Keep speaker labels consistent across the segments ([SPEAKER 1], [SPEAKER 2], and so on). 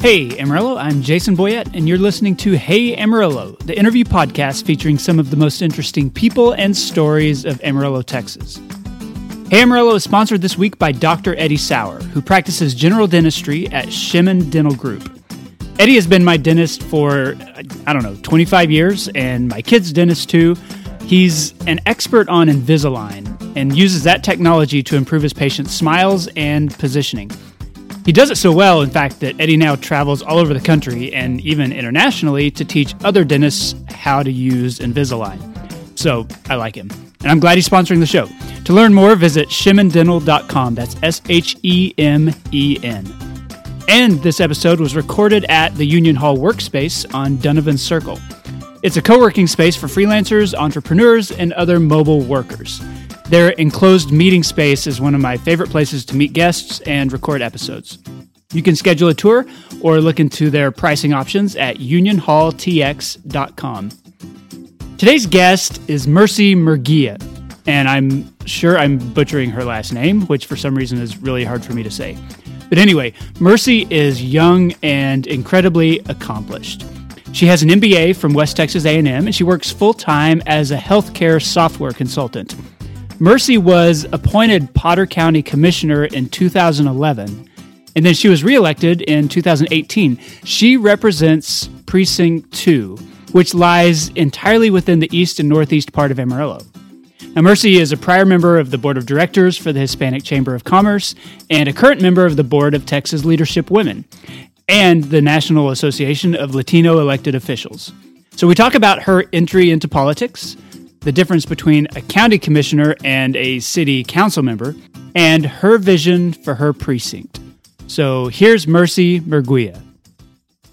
[SPEAKER 1] Hey Amarillo, I'm Jason Boyette, and you're listening to Hey Amarillo, the interview podcast featuring some of the most interesting people and stories of Amarillo, Texas. Hey Amarillo is sponsored this week by Dr. Eddie Sauer, who practices general dentistry at Shemen Dental Group. Eddie has been my dentist for, I don't know, 25 years, and my kid's dentist too. He's an expert on Invisalign and uses that technology to improve his patients' smiles and positioning. He does it so well, in fact, that Eddie now travels all over the country and even internationally to teach other dentists how to use Invisalign. So I like him. And I'm glad he's sponsoring the show. To learn more, visit shemendental.com. That's S H E M E N. And this episode was recorded at the Union Hall Workspace on Donovan Circle. It's a co working space for freelancers, entrepreneurs, and other mobile workers. Their enclosed meeting space is one of my favorite places to meet guests and record episodes. You can schedule a tour or look into their pricing options at unionhalltx.com. Today's guest is Mercy Murguia, and I'm sure I'm butchering her last name, which for some reason is really hard for me to say. But anyway, Mercy is young and incredibly accomplished. She has an MBA from West Texas A&M and she works full-time as a healthcare software consultant. Mercy was appointed Potter County Commissioner in 2011 and then she was reelected in 2018. She represents Precinct 2, which lies entirely within the east and northeast part of Amarillo. Now, Mercy is a prior member of the Board of Directors for the Hispanic Chamber of Commerce and a current member of the Board of Texas Leadership Women and the National Association of Latino Elected Officials. So, we talk about her entry into politics, the difference between a county commissioner and a city council member, and her vision for her precinct. So, here's Mercy Murguia.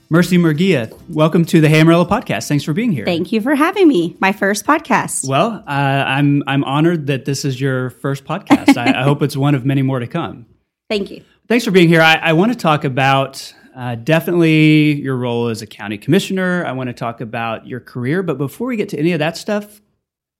[SPEAKER 1] Mercy Murguia, welcome to the Hey Amarillo podcast. Thanks for being here.
[SPEAKER 2] Thank you for having me. My first podcast.
[SPEAKER 1] Well, uh, I'm I'm honored that this is your first podcast. I, I, hope it's one of many more to come.
[SPEAKER 2] Thank you.
[SPEAKER 1] Thanks for being here. I, I want to talk about uh, definitely your role as a county commissioner. I want to talk about your career. But before we get to any of that stuff,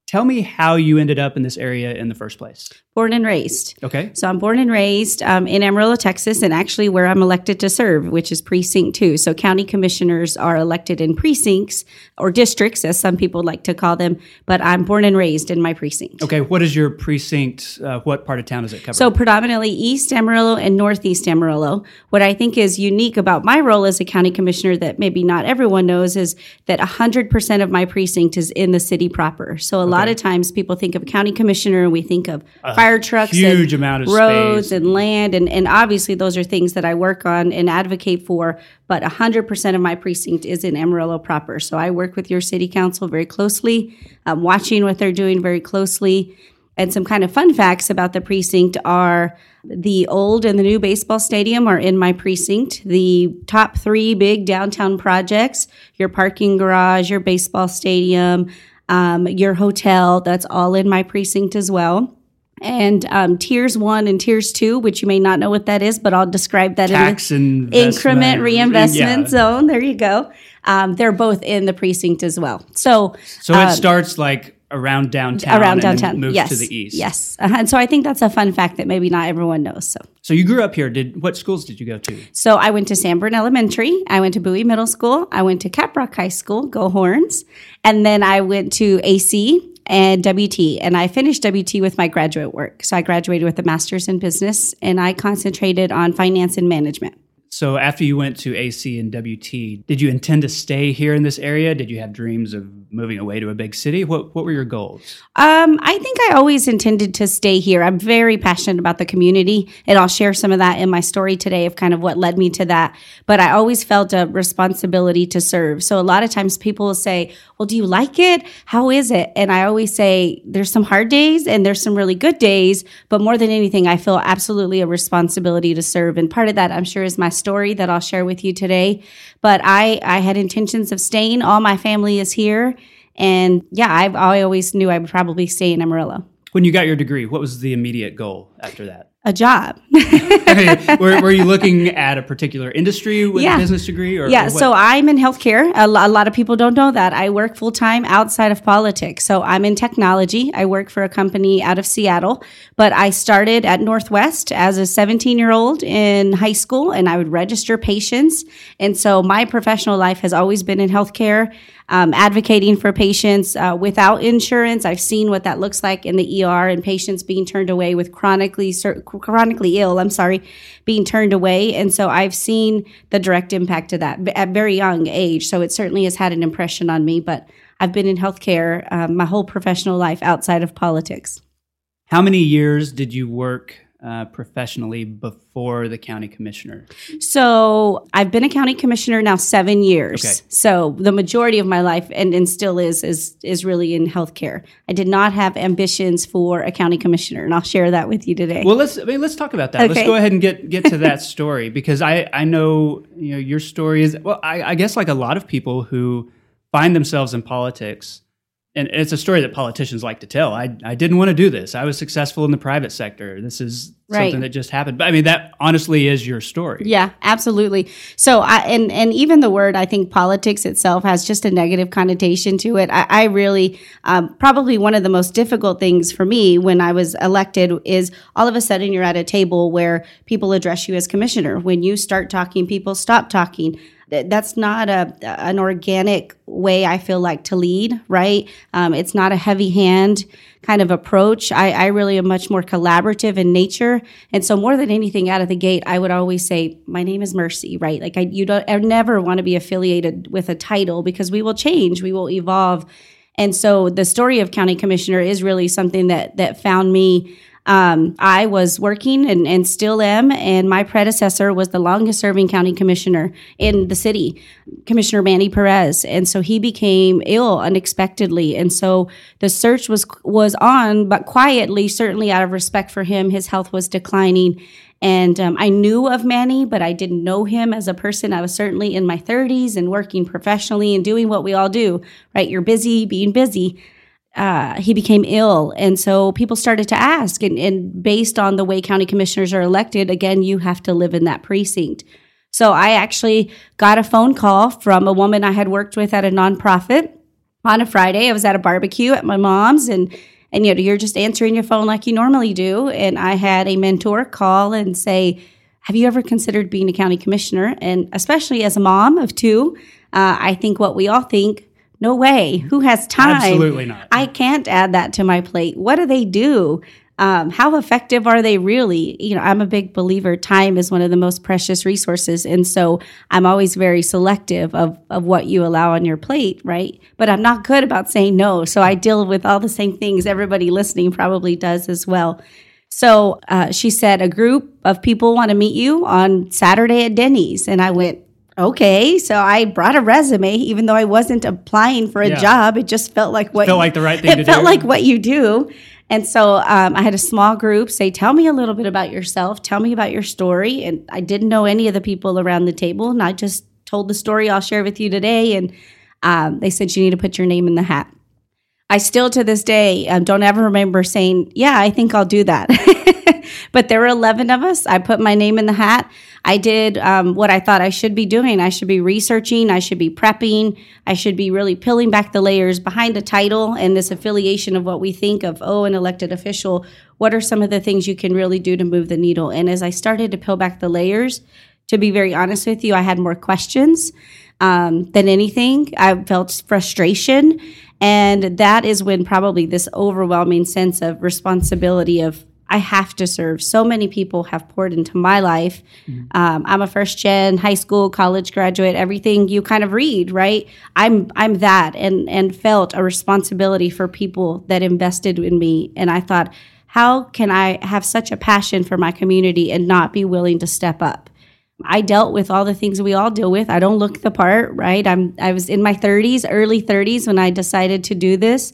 [SPEAKER 1] tell me how you ended up in this area in the first place.
[SPEAKER 2] Born and raised.
[SPEAKER 1] Okay.
[SPEAKER 2] So I'm born and raised um, in Amarillo, Texas, and actually where I'm elected to serve, which is precinct two. So county commissioners are elected in precincts or districts, as some people like to call them. But I'm born and raised in my precinct.
[SPEAKER 1] Okay. What is your precinct? Uh, what part of town does it cover?
[SPEAKER 2] So predominantly East Amarillo and Northeast Amarillo. What I think is unique about my role as a county commissioner that maybe not everyone knows is that 100% of my precinct is in the city proper. So a okay. lot of times people think of county commissioner and we think of uh, fire trucks,
[SPEAKER 1] huge amount of
[SPEAKER 2] roads
[SPEAKER 1] space.
[SPEAKER 2] and land, and and obviously those are things that I work on and advocate for. But hundred percent of my precinct is in Amarillo proper, so I work with your city council very closely, I'm watching what they're doing very closely. And some kind of fun facts about the precinct are the old and the new baseball stadium are in my precinct. The top three big downtown projects, your parking garage, your baseball stadium, um, your hotel, that's all in my precinct as well and um, TIRZ one and TIRZ two, which you may not know what that is, but I'll describe that
[SPEAKER 1] Tax
[SPEAKER 2] in the increment reinvestment yeah. zone. There you go. Um, they're both in the precinct as well. So,
[SPEAKER 1] so it um, starts like around downtown,
[SPEAKER 2] around downtown,
[SPEAKER 1] moves
[SPEAKER 2] yes,
[SPEAKER 1] to the east.
[SPEAKER 2] Yes, uh-huh. and so I think that's a fun fact that maybe not everyone knows. So,
[SPEAKER 1] so you grew up here. Did what schools did you go to?
[SPEAKER 2] So I went to Sanborn Elementary. I went to Bowie Middle School. I went to Caprock High School. Go Horns! And then I went to AC and WT. And I finished WT with my graduate work. So I graduated with a master's in business and I concentrated on finance and management.
[SPEAKER 1] So after you went to AC and WT, did you intend to stay here in this area? Did you have dreams of moving away to a big city? What what were your goals?
[SPEAKER 2] Um, I think I always intended to stay here. I'm very passionate about the community, and I'll share some of that in my story today of kind of what led me to that. But I always felt a responsibility to serve. So a lot of times people will say, "Well, do you like it? How is it?" And I always say, "There's some hard days and there's some really good days, but more than anything, I feel absolutely a responsibility to serve." And part of that, I'm sure, is my story that I'll share with you today. But I I had intentions of staying. All my family is here and yeah, I, I always knew I would probably stay in Amarillo.
[SPEAKER 1] When you got your degree, what was the immediate goal after that?
[SPEAKER 2] a job.
[SPEAKER 1] were, were, you looking at a particular industry with yeah. a business degree?
[SPEAKER 2] Or, yeah, or so I'm in healthcare. A, a lot of people don't know that. I work full time outside of politics. So I'm in technology. I work for a company out of Seattle, but I started at Northwest as a 17 year old in high school and I would register patients. And so my professional life has always been in healthcare um, advocating for patients uh, without insurance. I've seen what that looks like in the ER and patients being turned away with chronically chronically ill. I'm sorry, being turned away, and so I've seen the direct impact of that at very young age. So it certainly has had an impression on me. But I've been in healthcare um, my whole professional life outside of politics.
[SPEAKER 1] How many years did you work uh, professionally before the county commissioner?
[SPEAKER 2] So I've been a county commissioner now seven years. Okay. So the majority of my life, and, and still is, is is really in healthcare. I did not have ambitions for a county commissioner, and I'll share that with you today.
[SPEAKER 1] Well, let's I mean, let's talk about that. Okay. Let's go ahead and get get to that story because I I know you know your story is well I, I guess like a lot of people who find themselves in politics and it's a story that politicians like to tell. I, I didn't want to do this. I was successful in the private sector. This is right. something that just happened. But I mean, that honestly is your story.
[SPEAKER 2] Yeah, absolutely. So, I, and and even the word, I think politics itself has just a negative connotation to it. I, I really, um, probably one of the most difficult things for me when I was elected is all of a sudden you're at a table where people address you as commissioner. When you start talking, people stop talking that's not a an organic way I feel like to lead, right? Um, it's not a heavy hand kind of approach. I, I really am much more collaborative in nature, and so more than anything, out of the gate, I would always say, "My name is Mercy," right? Like I, you don't, I never want to be affiliated with a title because we will change, we will evolve, and so the story of county commissioner is really something that that found me um, I was working and, and still am, and my predecessor was the longest serving county commissioner in the city, Commissioner Manny Perez. And so he became ill unexpectedly. And so the search was was on, but quietly, certainly out of respect for him, his health was declining. And um, I knew of Manny, but I didn't know him as a person. I was certainly in my 30s and working professionally and doing what we all do, right? You're busy being busy uh, he became ill. And so people started to ask. And, and based on the way county commissioners are elected, again, you have to live in that precinct. So I actually got a phone call from a woman I had worked with at a nonprofit on a Friday. I was at a barbecue at my mom's and and you know you're just answering your phone like you normally do and I had a mentor call and say, "Have you ever considered being a county commissioner?" And especially as a mom of two, uh, I think what we all think no way. Who has time?
[SPEAKER 1] Absolutely not.
[SPEAKER 2] I can't add that to my plate. What do they do? Um, how effective are they really? You know, I'm a big believer time is one of the most precious resources. And so I'm always very selective of, of what you allow on your plate, right? But I'm not good about saying no. So I deal with all the same things everybody listening probably does as well. So uh, she said, a group of people want to meet you on Saturday at Denny's. And I went, okay. So I brought a resume, even though I wasn't applying for a yeah. job. It just felt like what
[SPEAKER 1] felt you, like the right thing.
[SPEAKER 2] It felt do. like what you do. And so um, I had a small group say, "Tell me a little bit about yourself. Tell me about your story." And I didn't know any of the people around the table, and I just told the story I'll share with you today. And um, they said you need to put your name in the hat. I still to this day um, don't ever remember saying, "Yeah, I think I'll do that." but there were 11 of us. I put my name in the hat. I did um, what I thought I should be doing. I should be researching. I should be prepping. I should be really peeling back the layers behind a title and this affiliation of what we think of, oh, an elected official. What are some of the things you can really do to move the needle? And as I started to peel back the layers, to be very honest with you, I had more questions um, than anything. I felt frustration. And that is when probably this overwhelming sense of responsibility of I have to serve. So many people have poured into my life. Mm-hmm. Um, I'm a first gen high school, college graduate. Everything you kind of read, right? I'm I'm that, and and felt a responsibility for people that invested in me. And I thought, how can I have such a passion for my community and not be willing to step up? I dealt with all the things we all deal with. I don't look the part, right? I'm I was in my 30s, early 30s when I decided to do this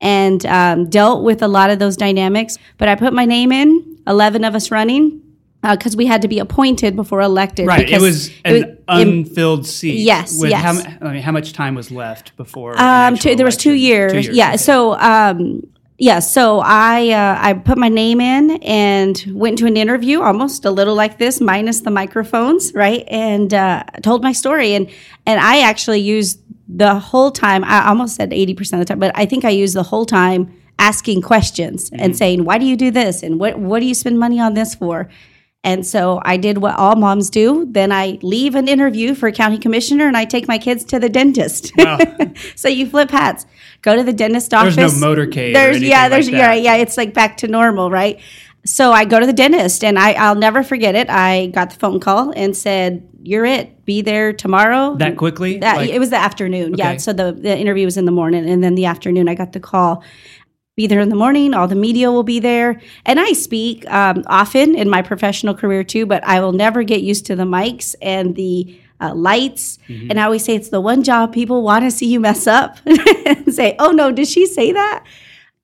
[SPEAKER 2] and um, dealt with a lot of those dynamics. But I put my name in, 11 of us running, because uh, we had to be appointed before elected.
[SPEAKER 1] Right. It was an it was, unfilled seat.
[SPEAKER 2] Yes. yes.
[SPEAKER 1] How, I mean, how much time was left before?
[SPEAKER 2] Um, two, there was two years. two years. Yeah. Okay. So um, Yeah, so I uh, I put my name in and went to an interview, almost a little like this, minus the microphones, right? And uh, told my story, and and I actually used the whole time. I almost said eighty percent of the time, but I think I used the whole time asking questions and mm-hmm. saying, "Why do you do this?" and "What what do you spend money on this for?" And so I did what all moms do. Then I leave an interview for a county commissioner and I take my kids to the dentist.
[SPEAKER 1] Wow.
[SPEAKER 2] so you flip hats. Go to the dentist office.
[SPEAKER 1] There's no motorcade.
[SPEAKER 2] There's yeah,
[SPEAKER 1] like
[SPEAKER 2] there's
[SPEAKER 1] that.
[SPEAKER 2] yeah, yeah, it's like back to normal, right? So I go to the dentist and I I'll never forget it. I got the phone call and said, "You're it. Be there tomorrow."
[SPEAKER 1] That quickly?
[SPEAKER 2] That,
[SPEAKER 1] Like-
[SPEAKER 2] it was the afternoon. Yeah, so the the interview was in the morning and then the afternoon I got the call be there in the morning. All the media will be there. And I speak um, often in my professional career too, but I will never get used to the mics and the uh, lights.
[SPEAKER 1] Mm-hmm.
[SPEAKER 2] And I always say it's the one job people want to see you mess up and say, oh no, did she say that?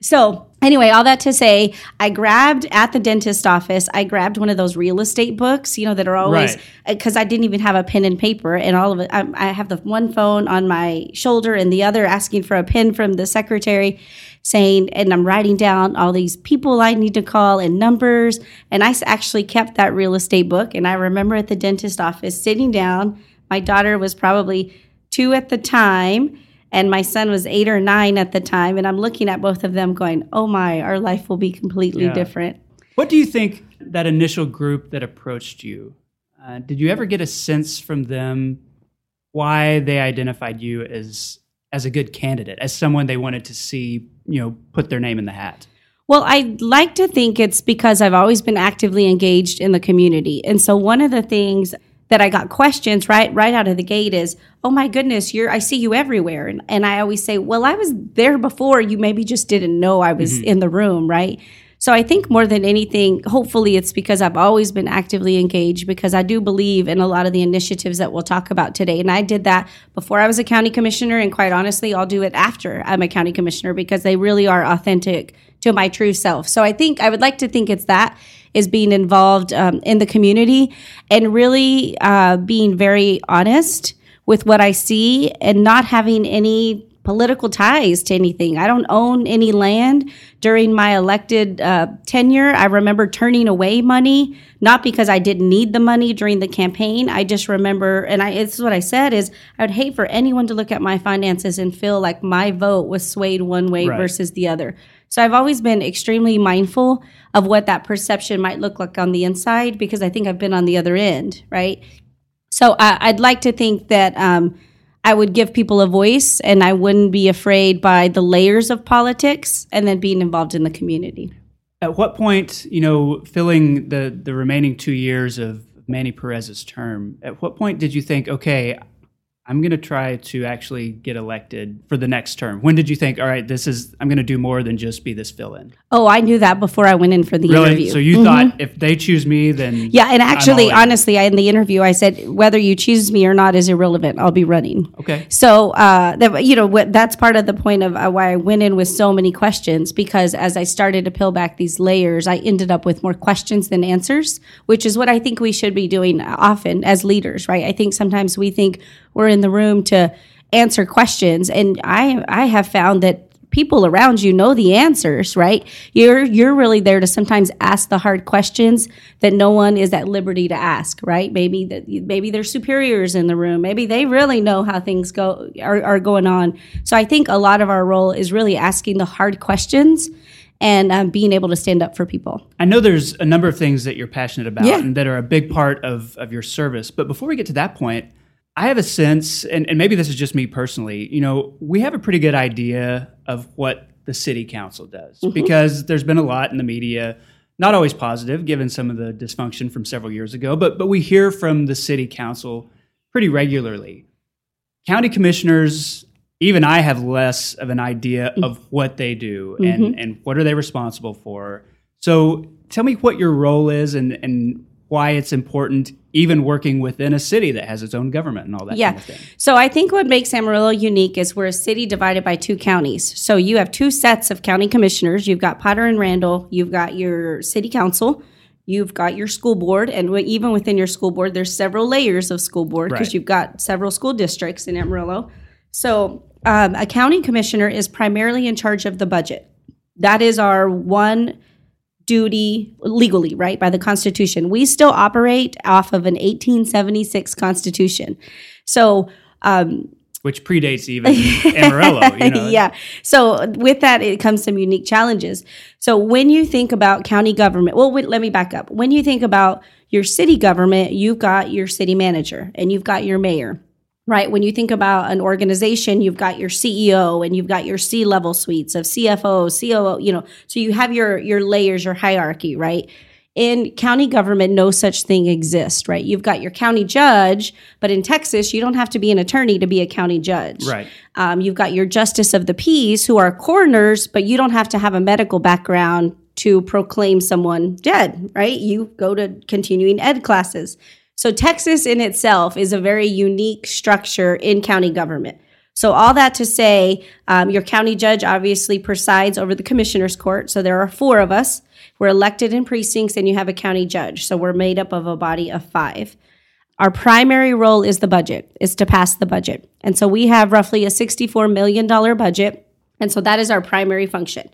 [SPEAKER 2] So, anyway, all that to say, I grabbed at the dentist office, I grabbed one of those real estate books, you know, that are always,
[SPEAKER 1] Right.
[SPEAKER 2] Uh, because I didn't even have a pen and paper, and all of it. I, I have the one phone on my shoulder and the other asking for a pen from the secretary saying, and I'm writing down all these people I need to call and numbers. And I actually kept that real estate book. And I remember at the dentist office sitting down, my daughter was probably two at the time and my son was eight or nine at the time and i'm looking at both of them going oh my our life will be completely
[SPEAKER 1] Yeah.
[SPEAKER 2] different
[SPEAKER 1] What do you think that initial group that approached you? Uh, did you ever get a sense from them why they identified you as as a good candidate, as someone they wanted to see, you know, put their name in the hat?
[SPEAKER 2] Well, I like to think it's because I've always been actively engaged in the community. And so one of the things that I got questions right right out of the gate is, "Oh my goodness, you're I see you everywhere." And and I always say, "Well, I was there before, you maybe just didn't know I was mm-hmm. in the room, right?" So I think more than anything, hopefully it's because I've always been actively engaged because I do believe in a lot of the initiatives that we'll talk about today. And I did that before I was a county commissioner and quite honestly, I'll do it after I'm a county commissioner because they really are authentic to my true self. So I think I would like to think it's that is being involved um, in the community and really uh, being very honest with what I see and not having any political ties to anything. I don't own any land. During my elected uh, tenure, I remember turning away money, not because I didn't need the money during the campaign. I just remember, and I, this is what I said, is I would hate for anyone to look at my finances and feel like my vote was swayed one way
[SPEAKER 1] Right.
[SPEAKER 2] versus the other. So I've always been extremely mindful of what that perception might look like on the inside because I think I've been on the other end, right? So I, I'd like to think that um, I would give people a voice and I wouldn't be afraid by the layers of politics and then being involved in the community.
[SPEAKER 1] At what point, you know, filling the the remaining two years of Manny Perez's term, at what point did you think, okay, I'm going to try to actually get elected for the next term? When did you think, all right, this is I'm going to do more than just be this fill-in?
[SPEAKER 2] Oh, I knew that before I went in for the
[SPEAKER 1] Really?
[SPEAKER 2] interview.
[SPEAKER 1] So you thought if they choose me, then
[SPEAKER 2] yeah, and actually,
[SPEAKER 1] all in.
[SPEAKER 2] honestly, I, in the interview, I said whether you choose me or not is irrelevant. I'll be running.
[SPEAKER 1] okay,
[SPEAKER 2] So, uh, that, you know, what, that's part of the point of uh, why I went in with so many questions because as I started to peel back these layers, I ended up with more questions than answers, which is what I think we should be doing often as leaders, right? I think sometimes we think we're in the room to answer questions, and I I have found that people around you know the answers, right? You're you're really there to sometimes ask the hard questions that no one is at liberty to ask, right? Maybe that maybe there's superiors in the room. Maybe they really know how things go are, are going on. So I think a lot of our role is really asking the hard questions and um, being able to stand up for people.
[SPEAKER 1] I know there's a number of things that you're passionate about
[SPEAKER 2] Yeah.
[SPEAKER 1] and that are a big part of, of your service. But before we get to that point, I have a sense, and, and maybe this is just me personally, you know, we have a pretty good idea of what the city council does mm-hmm. because there's been a lot in the media, not always positive given some of the dysfunction from several years ago, but, but we hear from the city council pretty regularly. County commissioners, even I have less of an idea mm. of what they do mm-hmm. and, and what are they responsible for. So tell me what your role is and, and why it's important, even working within a city that has its own government and all that
[SPEAKER 2] Yeah.
[SPEAKER 1] kind of thing.
[SPEAKER 2] So I think what makes Amarillo unique is we're a city divided by two counties. So you have two sets of county commissioners. You've got Potter and Randall. You've got your city council. You've got your school board, and even within your school board, there's several layers of school board because
[SPEAKER 1] Right.
[SPEAKER 2] you've got several school districts in Amarillo. So um, a county commissioner is primarily in charge of the budget. That is our one duty legally, right, by the Constitution. We still operate off of an 1876 Constitution. So, um,
[SPEAKER 1] which predates even Amarillo. You know?
[SPEAKER 2] yeah. So with that, it comes some unique challenges. So when you think about county government, well, wait, let me back up. When you think about your city government, you've got your city manager and you've got your mayor right? When you think about an organization, you've got your CEO and you've got your C level suites of CFO, COO, you know, so you have your your layers, your hierarchy, right? In county government, no such thing exists, right? You've got your county judge, but in Texas, you don't have to be an attorney to be a county judge.
[SPEAKER 1] Right.
[SPEAKER 2] Um, you've got your justice of the peace, who are coroners, but you don't have to have a medical background to proclaim someone dead, right? You go to continuing ed classes. So Texas in itself is a very unique structure in county government. So all that to say, um, your county judge obviously presides over the commissioner's court. So there are four of us. We're elected in precincts, and you have a county judge. So we're made up of a body of five. Our primary role is the budget, is to pass the budget. And so we have roughly a $64 million budget. And so that is our primary function.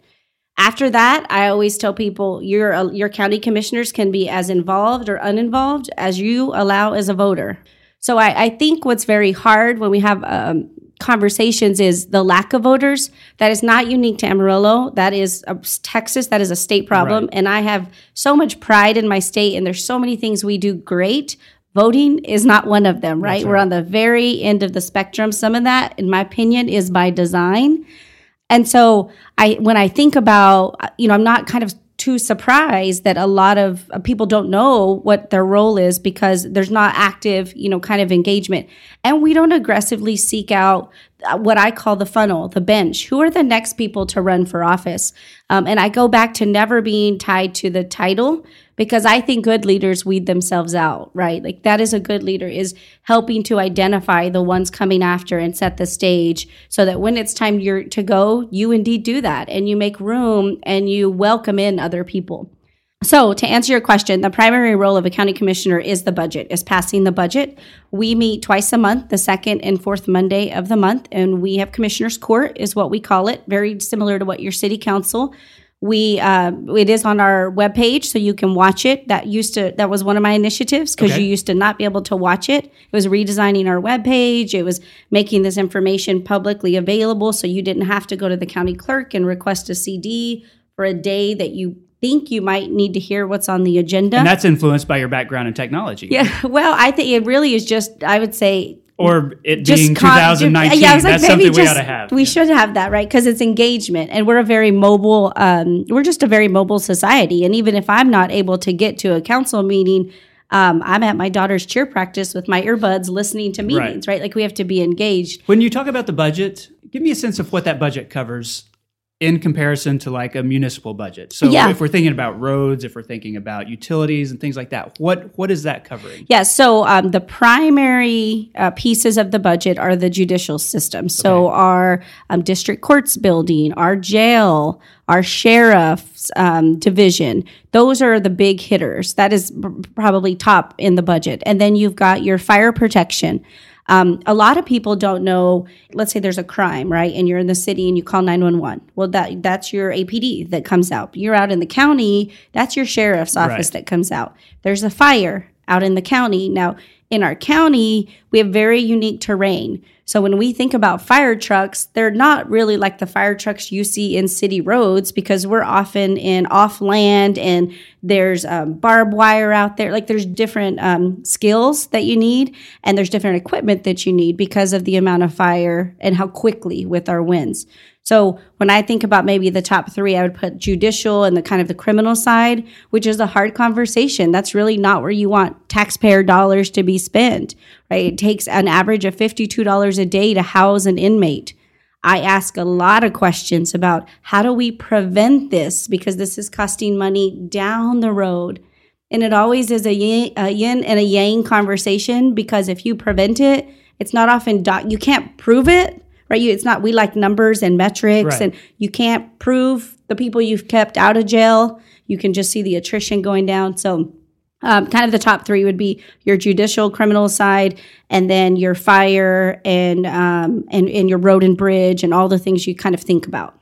[SPEAKER 2] After that, I always tell people your uh, your county commissioners can be as involved or uninvolved as you allow as a voter. So I, I think what's very hard when we have um, conversations is the lack of voters. That is not unique to Amarillo. That is a, Texas. That is a state problem. Right. And I have so much pride in my state, and there's so many things we do great. Voting is not one of them, right? right? We're on the very end of the spectrum. Some of that, in my opinion, is by design. And so I when I think about you know I'm not kind of too surprised that a lot of uh, people don't know what their role is because there's not active, you know, kind of engagement. And we don't aggressively seek out uh, what I call the funnel, the bench. Who are the next people to run for office? Um, and I go back to never being tied to the title because I think good leaders weed themselves out, right? Like that is a good leader is helping to identify the ones coming after and set the stage so that when it's time you're to go, you indeed do that and you make room and you welcome in other people. So, to answer your question, the primary role of a county commissioner is the budget, is passing the budget. We meet twice a month, the second and fourth Monday of the month, and we have commissioner's court, is what we call it, very similar to what your city council we uh, it is on our webpage, so you can watch it. That used to that was one of my initiatives because okay. you used to not be able to watch it. It was redesigning our webpage. It was making this information publicly available, so you didn't have to go to the county clerk and request a CD for a day that you think you might need to hear what's on the agenda.
[SPEAKER 1] And that's influenced by your background in technology.
[SPEAKER 2] Yeah. Well, I think it really is just, I would say,
[SPEAKER 1] or it just being con- 2019. Yeah, I was like, that's something just, we ought to have.
[SPEAKER 2] We yeah. should have that, right? Because it's engagement, and we're a very mobile. Um, we're just a very mobile society, and even if I'm not able to get to a council meeting, um, I'm at my daughter's cheer practice with my earbuds, listening to meetings. Right. right, like we have to be engaged.
[SPEAKER 1] When you talk about the budget, give me a sense of what that budget covers in comparison to like a municipal budget. So yeah. if we're thinking about roads, if we're thinking about utilities and things like that, what what is that covering?
[SPEAKER 2] Yeah, so um, the primary uh, pieces of the budget are the judicial system. So okay. our um, district courts building, our jail, our sheriff's um, division, those are the big hitters. That is probably top in the budget. And then you've got your fire protection. Um, a lot of people don't know. Let's say there's a crime, right, and you're in the city and you call 911. Well, that that's your APD that comes out. You're out in the county. That's your sheriff's office right. that comes out. There's a fire out in the county. Now, in our county, we have very unique terrain. So when we think about fire trucks, they're not really like the fire trucks you see in city roads because we're often in off land and there's um, barbed wire out there. Like there's different um, skills that you need and there's different equipment that you need because of the amount of fire and how quickly with our winds. So when I think about maybe the top three, I would put judicial and the kind of the criminal side, which is a hard conversation. That's really not where you want taxpayer dollars to be spent, right? It takes an average of $52 a day to house an inmate. I ask a lot of questions about how do we prevent this because this is costing money down the road. And it always is a yin, a yin and a yang conversation because if you prevent it, it's not often, you can't prove it, right? You, it's not, we like numbers and metrics, right. and you can't prove the people you've kept out of jail. You can just see the attrition going down. So, um, kind of the top three would be your judicial criminal side, and then your fire and um, and and your road and bridge, and all the things you kind of think about.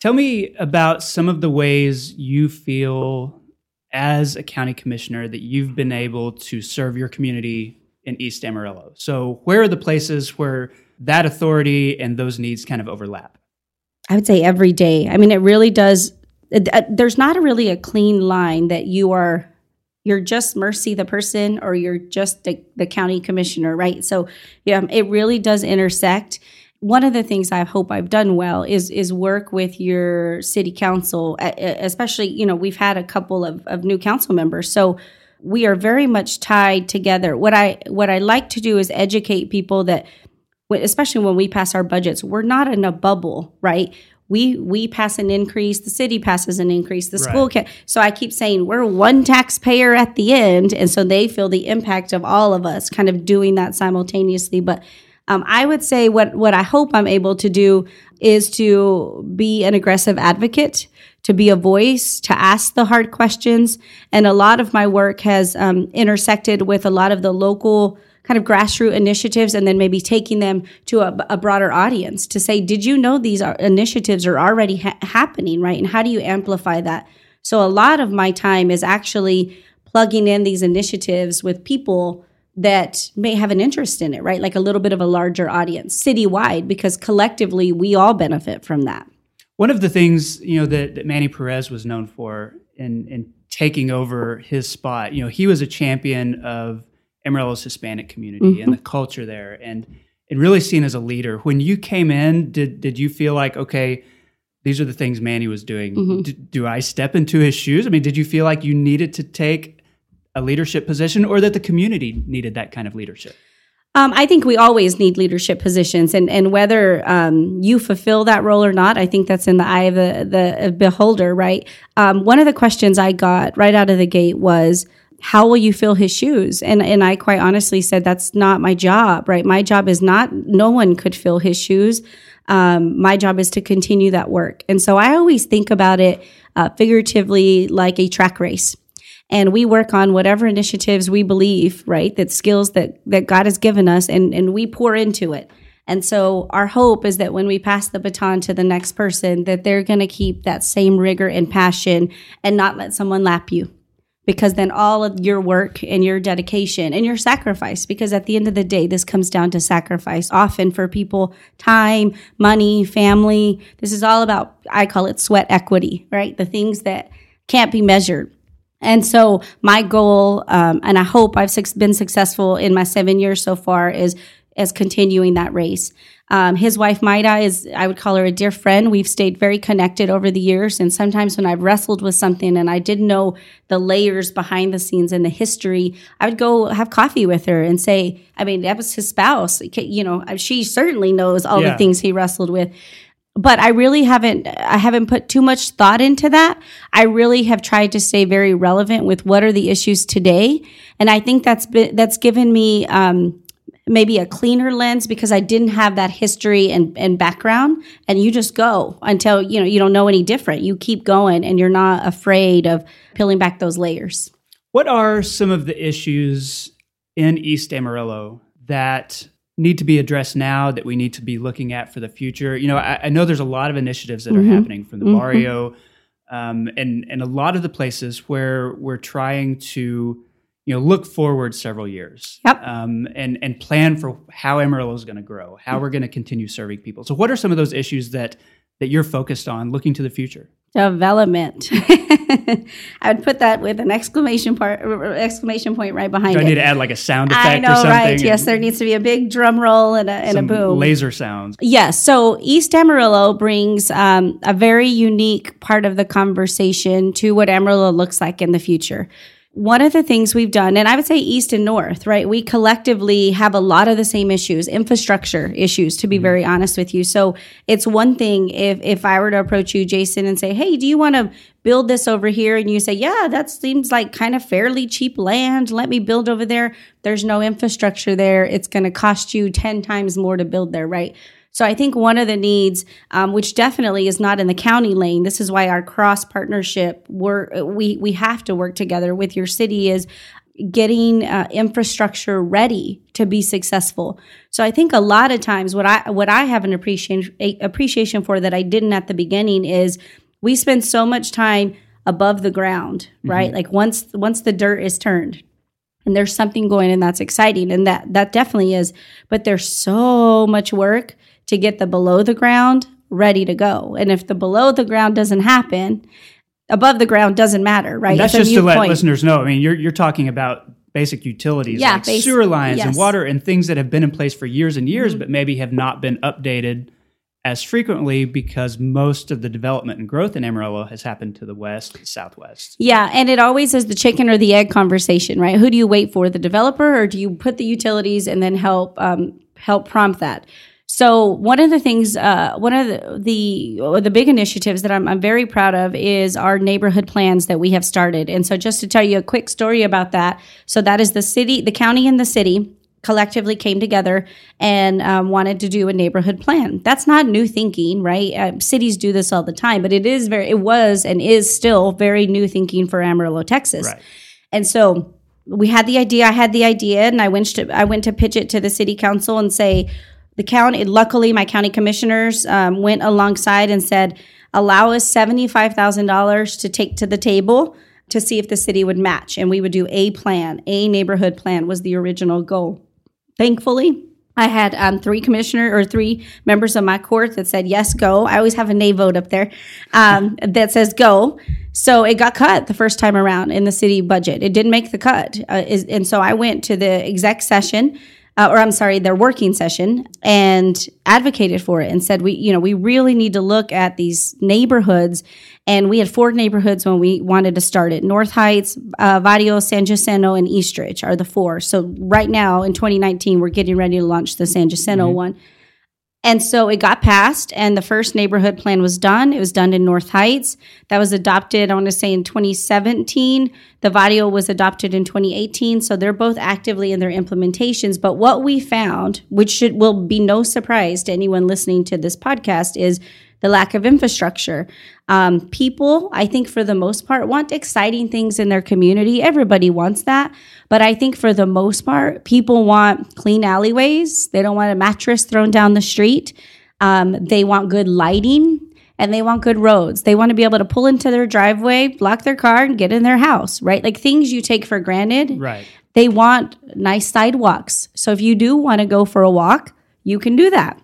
[SPEAKER 1] Tell me about some of the ways you feel as a county commissioner that you've been able to serve your community in East Amarillo. So, where are the places where that authority and those needs kind of overlap?
[SPEAKER 2] I would say every day. I mean, it really does. Uh, there's not a really a clean line that you are you're just mercy the person or you're just the, the county commissioner right so yeah it really does intersect one of the things I hope I've done well is is work with your city council, especially you know we've had a couple of, of new council members, so we are very much tied together. What I what I like to do is educate people that, especially when we pass our budgets, we're not in a bubble, right? We we pass an increase, the city passes an increase, the school can. So I keep saying we're one taxpayer at the end, and so they feel the impact of all of us kind of doing that simultaneously, but um, I would say what what I hope I'm able to do is to be an aggressive advocate, to be a voice, to ask the hard questions, and a lot of my work has um, intersected with a lot of the local kind of grassroots initiatives and then maybe taking them to a, a, broader audience to say, did you know these are, initiatives are already ha- happening, right? And how do you amplify that? So a lot of my time is actually plugging in these initiatives with people that may have an interest in it, right? Like a little bit of a larger audience citywide, because collectively we all benefit from that.
[SPEAKER 1] One of the things you know that, that Manny Perez was known for in in taking over his spot, you know, he was a champion of Amarillo's Hispanic community mm-hmm. and the culture there, and and really seen as a leader. When you came in, did did you feel like okay? These are the things Manny was doing. Mm-hmm. D- do I step into his shoes? I mean, did you feel like you needed to take a leadership position or that the community needed that kind of leadership?
[SPEAKER 2] Um, I think we always need leadership positions, and and whether um, you fulfill that role or not, I think that's in the eye of the the beholder, right? Um, one of the questions I got right out of the gate was, "How will you fill his shoes?" And and I quite honestly said, "That's not my job, right? My job is not. No one could fill his shoes. Um, my job is to continue that work." And so I always think about it uh, figuratively like a track race and we work on whatever initiatives we believe, right? That skills that that God has given us and and we pour into it. And so our hope is that when we pass the baton to the next person that they're going to keep that same rigor and passion and not let someone lap you. Because then all of your work and your dedication and your sacrifice, because at the end of the day, this comes down to sacrifice. Often for people, time, money, family. This is all about, I call it sweat equity, right? The things that can't be measured. And so my goal, um, and I hope I've been successful in my seven years so far, is as continuing that race. Um, his wife Maida is, I would call her a dear friend. We've stayed very connected over the years, and sometimes when I've wrestled with something and I didn't know the layers behind the scenes and the history, I would go have coffee with her and say, I mean, that was his spouse. You know, she certainly knows all yeah. the things he wrestled with but I really haven't I haven't put too much thought into that. I really have tried to stay very relevant with what are the issues today, and I think that's been, that's given me um, maybe a cleaner lens because I didn't have that history and, and background. And you just go until you know you don't know any different. You keep going, and you're not afraid of peeling back those layers.
[SPEAKER 1] What are some of the issues in East Amarillo that need to be addressed now that we need to be looking at for the future? You know, I, I know there's a lot of initiatives that mm-hmm. are happening from the mm-hmm. barrio um, and and a lot of the places where we're trying to you know look forward several years
[SPEAKER 2] yep.
[SPEAKER 1] um, and and plan for how Amarillo is going to grow, how mm-hmm. we're going to continue serving people. So, what are some of those issues that that you're focused on looking to the future?
[SPEAKER 2] Development. I would put that with an exclamation part, exclamation point right behind
[SPEAKER 1] Do
[SPEAKER 2] it.
[SPEAKER 1] I need to add like a sound effect
[SPEAKER 2] I know,
[SPEAKER 1] or something?
[SPEAKER 2] right? Yes, there needs to be a big drum roll and a, and a boom.
[SPEAKER 1] Laser sounds.
[SPEAKER 2] Yes. So East Amarillo brings um, a very unique part of the conversation to what Amarillo looks like in the future one of the things we've done, and I would say East and North, right? We collectively have a lot of the same issues, infrastructure issues, to be mm-hmm. very honest with you. So it's one thing if if I were to approach you, Jason, and say, "Hey, do you want to build this over here?" and you say, "Yeah, that seems like kind of fairly cheap land. Let me build over there." There's no infrastructure there. It's going to cost you ten times more to build there, right? So I think one of the needs, um, which definitely is not in the county lane, this is why our cross partnership work we we have to work together with your city is getting uh, infrastructure ready to be successful. So I think a lot of times what I what I have an appreciation appreciation for that I didn't at the beginning is we spend so much time above the ground, right? Mm-hmm. Like once once the dirt is turned and there's something going and that's exciting and that that definitely is, but there's so much work to get the below the ground ready to go. And if the below the ground doesn't happen, above the ground doesn't matter, right?
[SPEAKER 1] And that's just to let point. listeners know. I mean, you're you're talking about basic utilities yeah, like sewer lines yes. and water and things that have been in place for years and years, mm-hmm. but maybe have not been updated as frequently because most of the development and growth in Amarillo has happened to the west, southwest.
[SPEAKER 2] Yeah, and it always is the chicken or the egg conversation, right? Who do you wait for, the developer, or do you put the utilities and then help um, help prompt that? So one of the things, uh, one of the the, the big initiatives that I'm, I'm, very proud of is our neighborhood plans that we have started. And so just to tell you a quick story about that, so that is the city, the county, and the city collectively came together and um, wanted to do a neighborhood plan. That's not new thinking, right? Uh, cities do this all the time, but it is very, it was and is still very new thinking for Amarillo, Texas. Right. And so we had the idea. I had the idea, and I went to I went to pitch it to the city council and say the county, luckily, my county commissioners um, went alongside and said, allow us $75,000 to take to the table to see if the city would match. And we would do a plan, a neighborhood plan was the original goal. Thankfully, I had um, three commissioner or three members of my court that said yes, go. I always have a nay vote up there um, that says go. So it got cut the first time around in the city budget. It didn't make the cut, uh, is, and so I went to the exec session uh, or I'm sorry, their working session and advocated for it and said, we, you know, we really need to look at these neighborhoods. And we had four neighborhoods when we wanted to start it. North Heights, uh, Barrio, San Jacinto, and Eastridge are the four. So right now in 2019, we're getting ready to launch the San Jacinto mm-hmm. one. And so it got passed, and the first neighborhood plan was done. It was done in North Heights. That was adopted, I want to say, in 2017. The Barrio was adopted in 2018. So they're both actively in their implementations. But what we found, which should, will be no surprise to anyone listening to this podcast, is the lack of infrastructure. Um, people, I think for the most part, want exciting things in their community. Everybody wants that. But I think for the most part, people want clean alleyways. They don't want a mattress thrown down the street. Um, they want good lighting and they want good roads. They want to be able to pull into their driveway, lock their car, and get in their house, right? Like things you take for granted.
[SPEAKER 1] Right.
[SPEAKER 2] They want nice sidewalks. So if you do want to go for a walk, you can do that.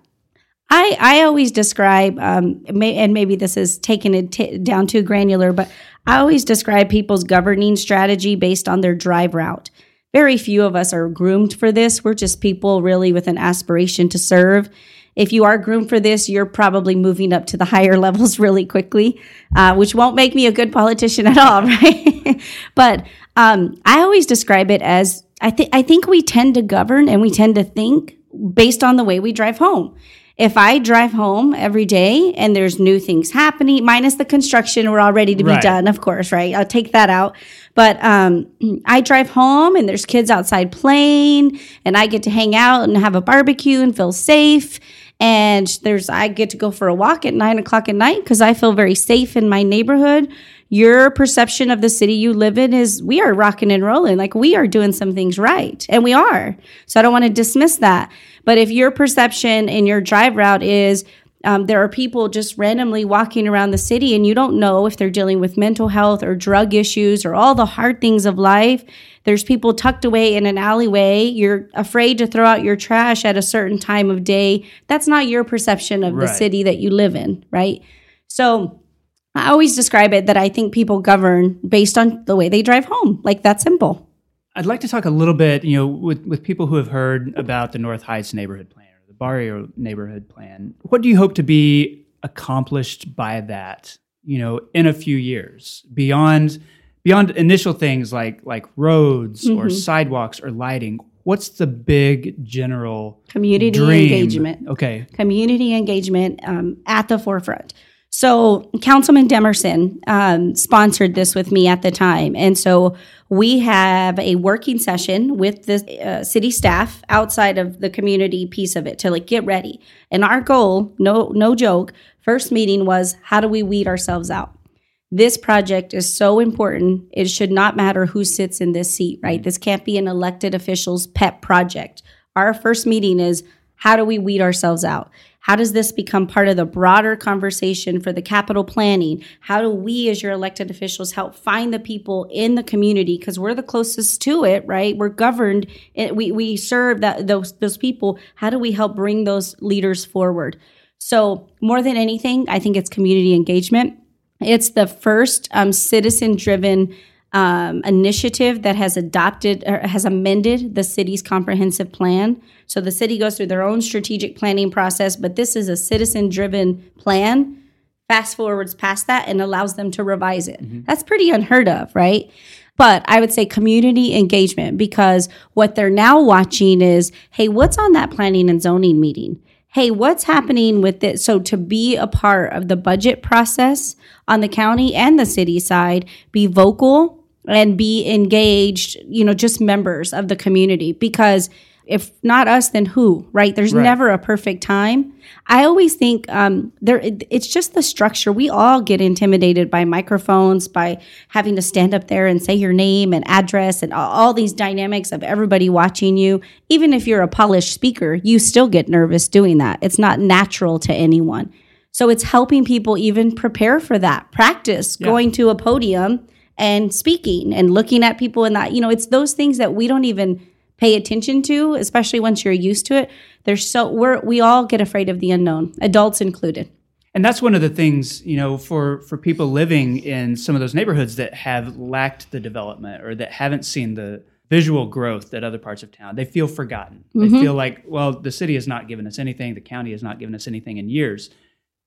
[SPEAKER 2] I, I always describe, um, may, and maybe this is taking it t- down too granular, but I always describe people's governing strategy based on their drive route. Very few of us are groomed for this. We're just people really with an aspiration to serve. If you are groomed for this, you're probably moving up to the higher levels really quickly, uh, which won't make me a good politician at all, right? but um, I always describe it as I I think we tend to govern and we tend to think based on the way we drive home. If I drive home every day and there's new things happening, minus the construction, we're all ready to be right. done, of course, right? I'll take that out. But um, I drive home and there's kids outside playing, and I get to hang out and have a barbecue and feel safe. And there's I get to go for a walk at nine o'clock at night because I feel very safe in my neighborhood your perception of the city you live in is we are rocking and rolling. Like we are doing some things right. And we are. So I don't want to dismiss that. But if your perception in your drive route is um, there are people just randomly walking around the city and you don't know if they're dealing with mental health or drug issues or all the hard things of life. There's people tucked away in an alleyway. You're afraid to throw out your trash at a certain time of day. That's not your perception of right. the city that you live in, right? So I always describe it that I think people govern based on the way they drive home. Like that simple.
[SPEAKER 1] I'd like to talk a little bit, you know, with, with people who have heard about the North Heights neighborhood plan or the Barrio neighborhood plan. What do you hope to be accomplished by that, you know, in a few years beyond beyond initial things like like roads mm-hmm. or sidewalks or lighting? What's the big general
[SPEAKER 2] community
[SPEAKER 1] dream?
[SPEAKER 2] engagement?
[SPEAKER 1] Okay,
[SPEAKER 2] community engagement um, at the forefront. So Councilman Demerson um, sponsored this with me at the time, and so we have a working session with the uh, city staff outside of the community piece of it to like get ready. And our goal, no no joke, first meeting was how do we weed ourselves out? this project is so important. It should not matter who sits in this seat, right? This can't be an elected official's pet project. Our first meeting is how do we weed ourselves out? How does this become part of the broader conversation for the capital planning? How do we, as your elected officials, help find the people in the community? Because we're the closest to it, right? We're governed. We, we serve that those those people. How do we help bring those leaders forward? So more than anything, I think it's community engagement. It's the first um, citizen driven um, initiative that has adopted or has amended the city's comprehensive plan. So the city goes through their own strategic planning process, but this is a citizen driven plan. Fast forwards past that and allows them to revise it. Mm-hmm. That's pretty unheard of, right? But I would say community engagement because what they're now watching is hey, what's on that planning and zoning meeting? hey, what's happening with it? So to be a part of the budget process on the county and the city side, be vocal and be engaged, you know, just members of the community because if not us, then who? Right? There's right. never a perfect time. I always think um, there. It's just the structure. We all get intimidated by microphones, by having to stand up there and say your name and address, and all, all these dynamics of everybody watching you. Even if you're a polished speaker, you still get nervous doing that. It's not natural to anyone. So it's helping people even prepare for that. Practice yeah. going to a podium and speaking and looking at people in that. You know, it's those things that we don't even pay attention to, especially once you're used to it. There's so we're we all get afraid of the unknown, adults included.
[SPEAKER 1] And that's one of the things, you know, for for people living in some of those neighborhoods that have lacked the development or that haven't seen the visual growth that other parts of town. They feel forgotten. Mm-hmm. They feel like, well, the city has not given us anything, the county has not given us anything in years.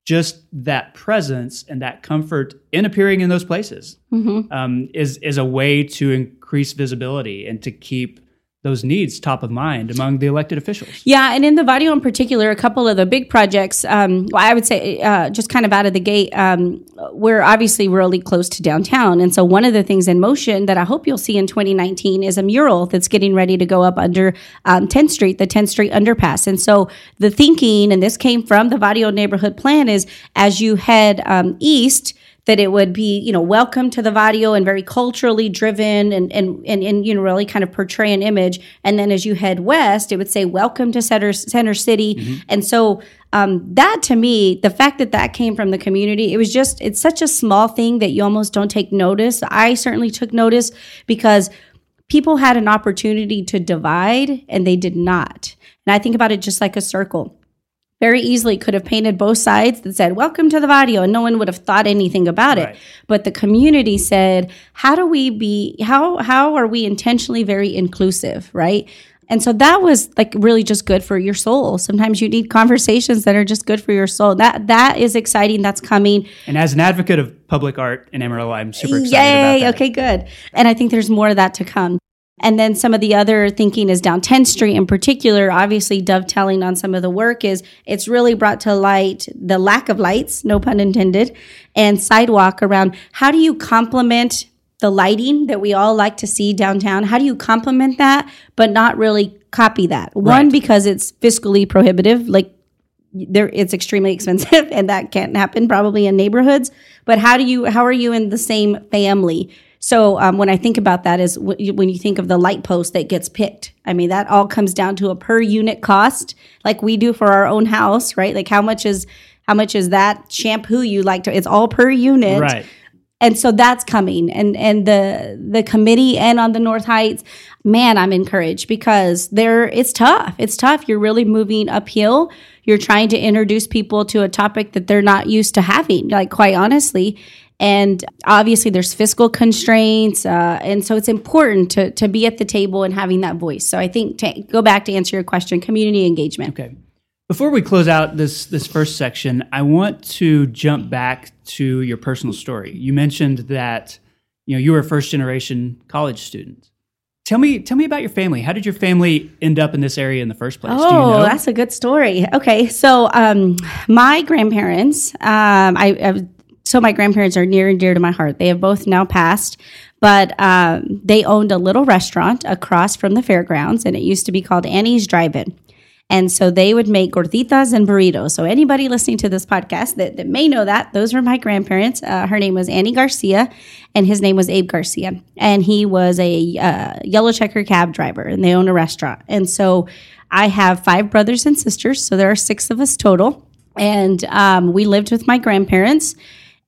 [SPEAKER 1] Just that presence and that comfort in appearing in those places mm-hmm. um, is is a way to increase visibility and to keep those needs top of mind among the elected officials.
[SPEAKER 2] Yeah, and in the Barrio in particular, a couple of the big projects, um, I would say uh, just kind of out of the gate, um, we're obviously really close to downtown. And so one of the things in motion that I hope you'll see in 2019 is a mural that's getting ready to go up under um, 10th Street, the 10th Street underpass. And so the thinking, and this came from the Barrio neighborhood plan, is as you head um, east, that it would be, you know, welcome to the Barrio and very culturally driven and, and, and, and, you know, really kind of portray an image. And then as you head west, it would say, welcome to Center, Center City. Mm-hmm. And so um, that to me, the fact that that came from the community, it was just, it's such a small thing that you almost don't take notice. I certainly took notice because people had an opportunity to divide and they did not. And I think about it just like a circle very easily could have painted both sides that said welcome to the Barrio and no one would have thought anything about right. it but the community said how do we be how how are we intentionally very inclusive right? And so that was like really just good for your soul. Sometimes you need conversations that are just good for your soul. That that is exciting. That's coming.
[SPEAKER 1] And as an advocate of public art in amarillo i'm super excited Yay,
[SPEAKER 2] about that. okay good. And i think there's more of that to come and then some of the other thinking is down 10th Street in particular, obviously dovetailing on some of the work is it's really brought to light the lack of lights, no pun intended, and sidewalk around how do you complement the lighting that we all like to see downtown? How do you complement that, but not really copy that? One, right. because it's fiscally prohibitive, like there it's extremely expensive and that can't happen probably in neighborhoods but how do you how are you in the same family so um, when I think about that is w- when you think of the light post that gets picked. I mean, that all comes down to a per unit cost, like we do for our own house, right? Like how much is how much is that shampoo you like to? It's all per unit,
[SPEAKER 1] right?
[SPEAKER 2] And so that's coming, and and the the committee and on the North Heights, man, I'm encouraged because there it's tough. It's tough. You're really moving uphill. You're trying to introduce people to a topic that they're not used to having. Like quite honestly, and obviously there's fiscal constraints uh, and so it's important to, to be at the table and having that voice so i think to go back to answer your question community engagement
[SPEAKER 1] okay before we close out this this first section i want to jump back to your personal story you mentioned that you know you were a first generation college student Tell me, tell me about your family. How did your family end up in this area in the first place?
[SPEAKER 2] Oh, you know? that's a good story. Okay, so um, my grandparents, um, I, I so my grandparents are near and dear to my heart. They have both now passed, but um, they owned a little restaurant across from the fairgrounds, and it used to be called Annie's Drive-In. And so they would make gorditas and burritos. So anybody listening to this podcast that, that may know that, those were my grandparents. Uh, her name was Annie Garcia, and his name was Abe Garcia. And he was a uh, yellow checker cab driver, and they own a restaurant. And so I have five brothers and sisters, so there are six of us total. And um, we lived with my grandparents.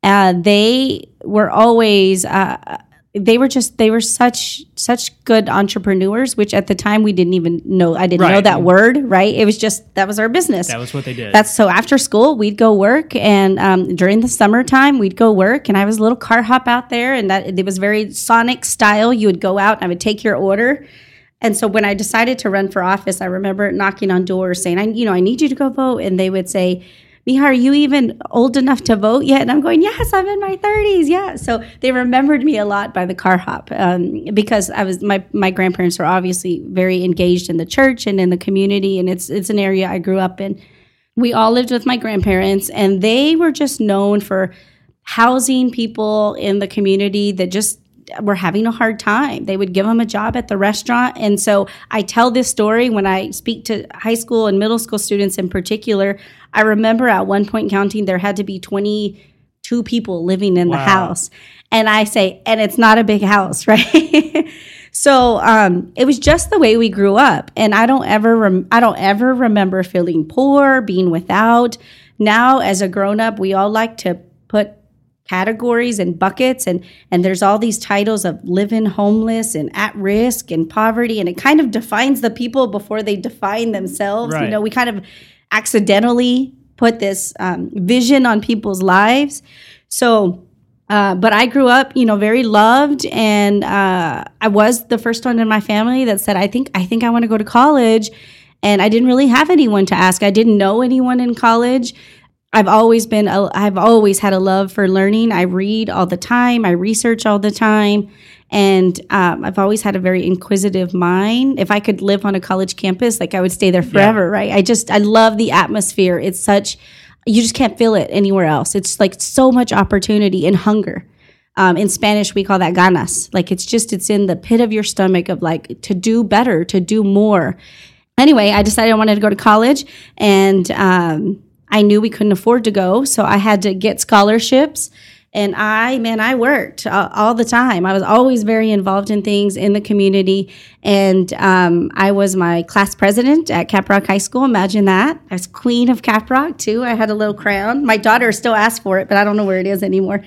[SPEAKER 2] Uh, they were always uh, they were just they were such such good entrepreneurs which at the time we didn't even know i didn't right. know that word right? It was just that was our business.
[SPEAKER 1] That was what they did.
[SPEAKER 2] That's so after school we'd go work and um, during the summertime we'd go work and i was a little car hop out there and that it was very sonic style. You would go out and i would take your order. And so when i decided to run for office i remember knocking on doors saying i you know i need you to go vote. And they would say Mija, are you even old enough to vote yet? And I'm going, yes, I'm in my 30s. Yeah. So they remembered me a lot by the car hop um, because I was my my grandparents were obviously very engaged in the church and in the community, and it's it's an area I grew up in. We all lived with my grandparents, and they were just known for housing people in the community that just were having a hard time. They would give them a job at the restaurant. And so I tell this story when I speak to high school and middle school students in particular. I remember at one point counting, there had to be 22 people living in wow. the house. And I say, and it's not a big house, right? so um, it was just the way we grew up. And I don't ever, rem- I don't ever remember feeling poor, being without. Now, as a grown up, we all like to put categories and buckets and and there's all these titles of living homeless and at risk and poverty and it kind of defines the people before they define themselves right. you know we kind of accidentally put this um, vision on people's lives so uh, but I grew up, you know, very loved, and uh, I was the first one in my family that said, "I think, I think I want to go to college." And I didn't really have anyone to ask. I didn't know anyone in college. I've always been, a, I've always had a love for learning. I read all the time, I research all the time, and um, I've always had a very inquisitive mind. If I could live on a college campus, like I would stay there forever, yeah. right? I just, I love the atmosphere. It's such, you just can't feel it anywhere else. It's like so much opportunity and hunger. Um, in Spanish, we call that ganas. Like it's just, it's in the pit of your stomach of like to do better, to do more. Anyway, I decided I wanted to go to college and, um, I knew we couldn't afford to go, so I had to get scholarships. And I, man, I worked uh, all the time. I was always very involved in things in the community. And um, I was my class president at Caprock High School. Imagine that. I was queen of Caprock, too. I had a little crown. My daughter still asks for it, but I don't know where it is anymore.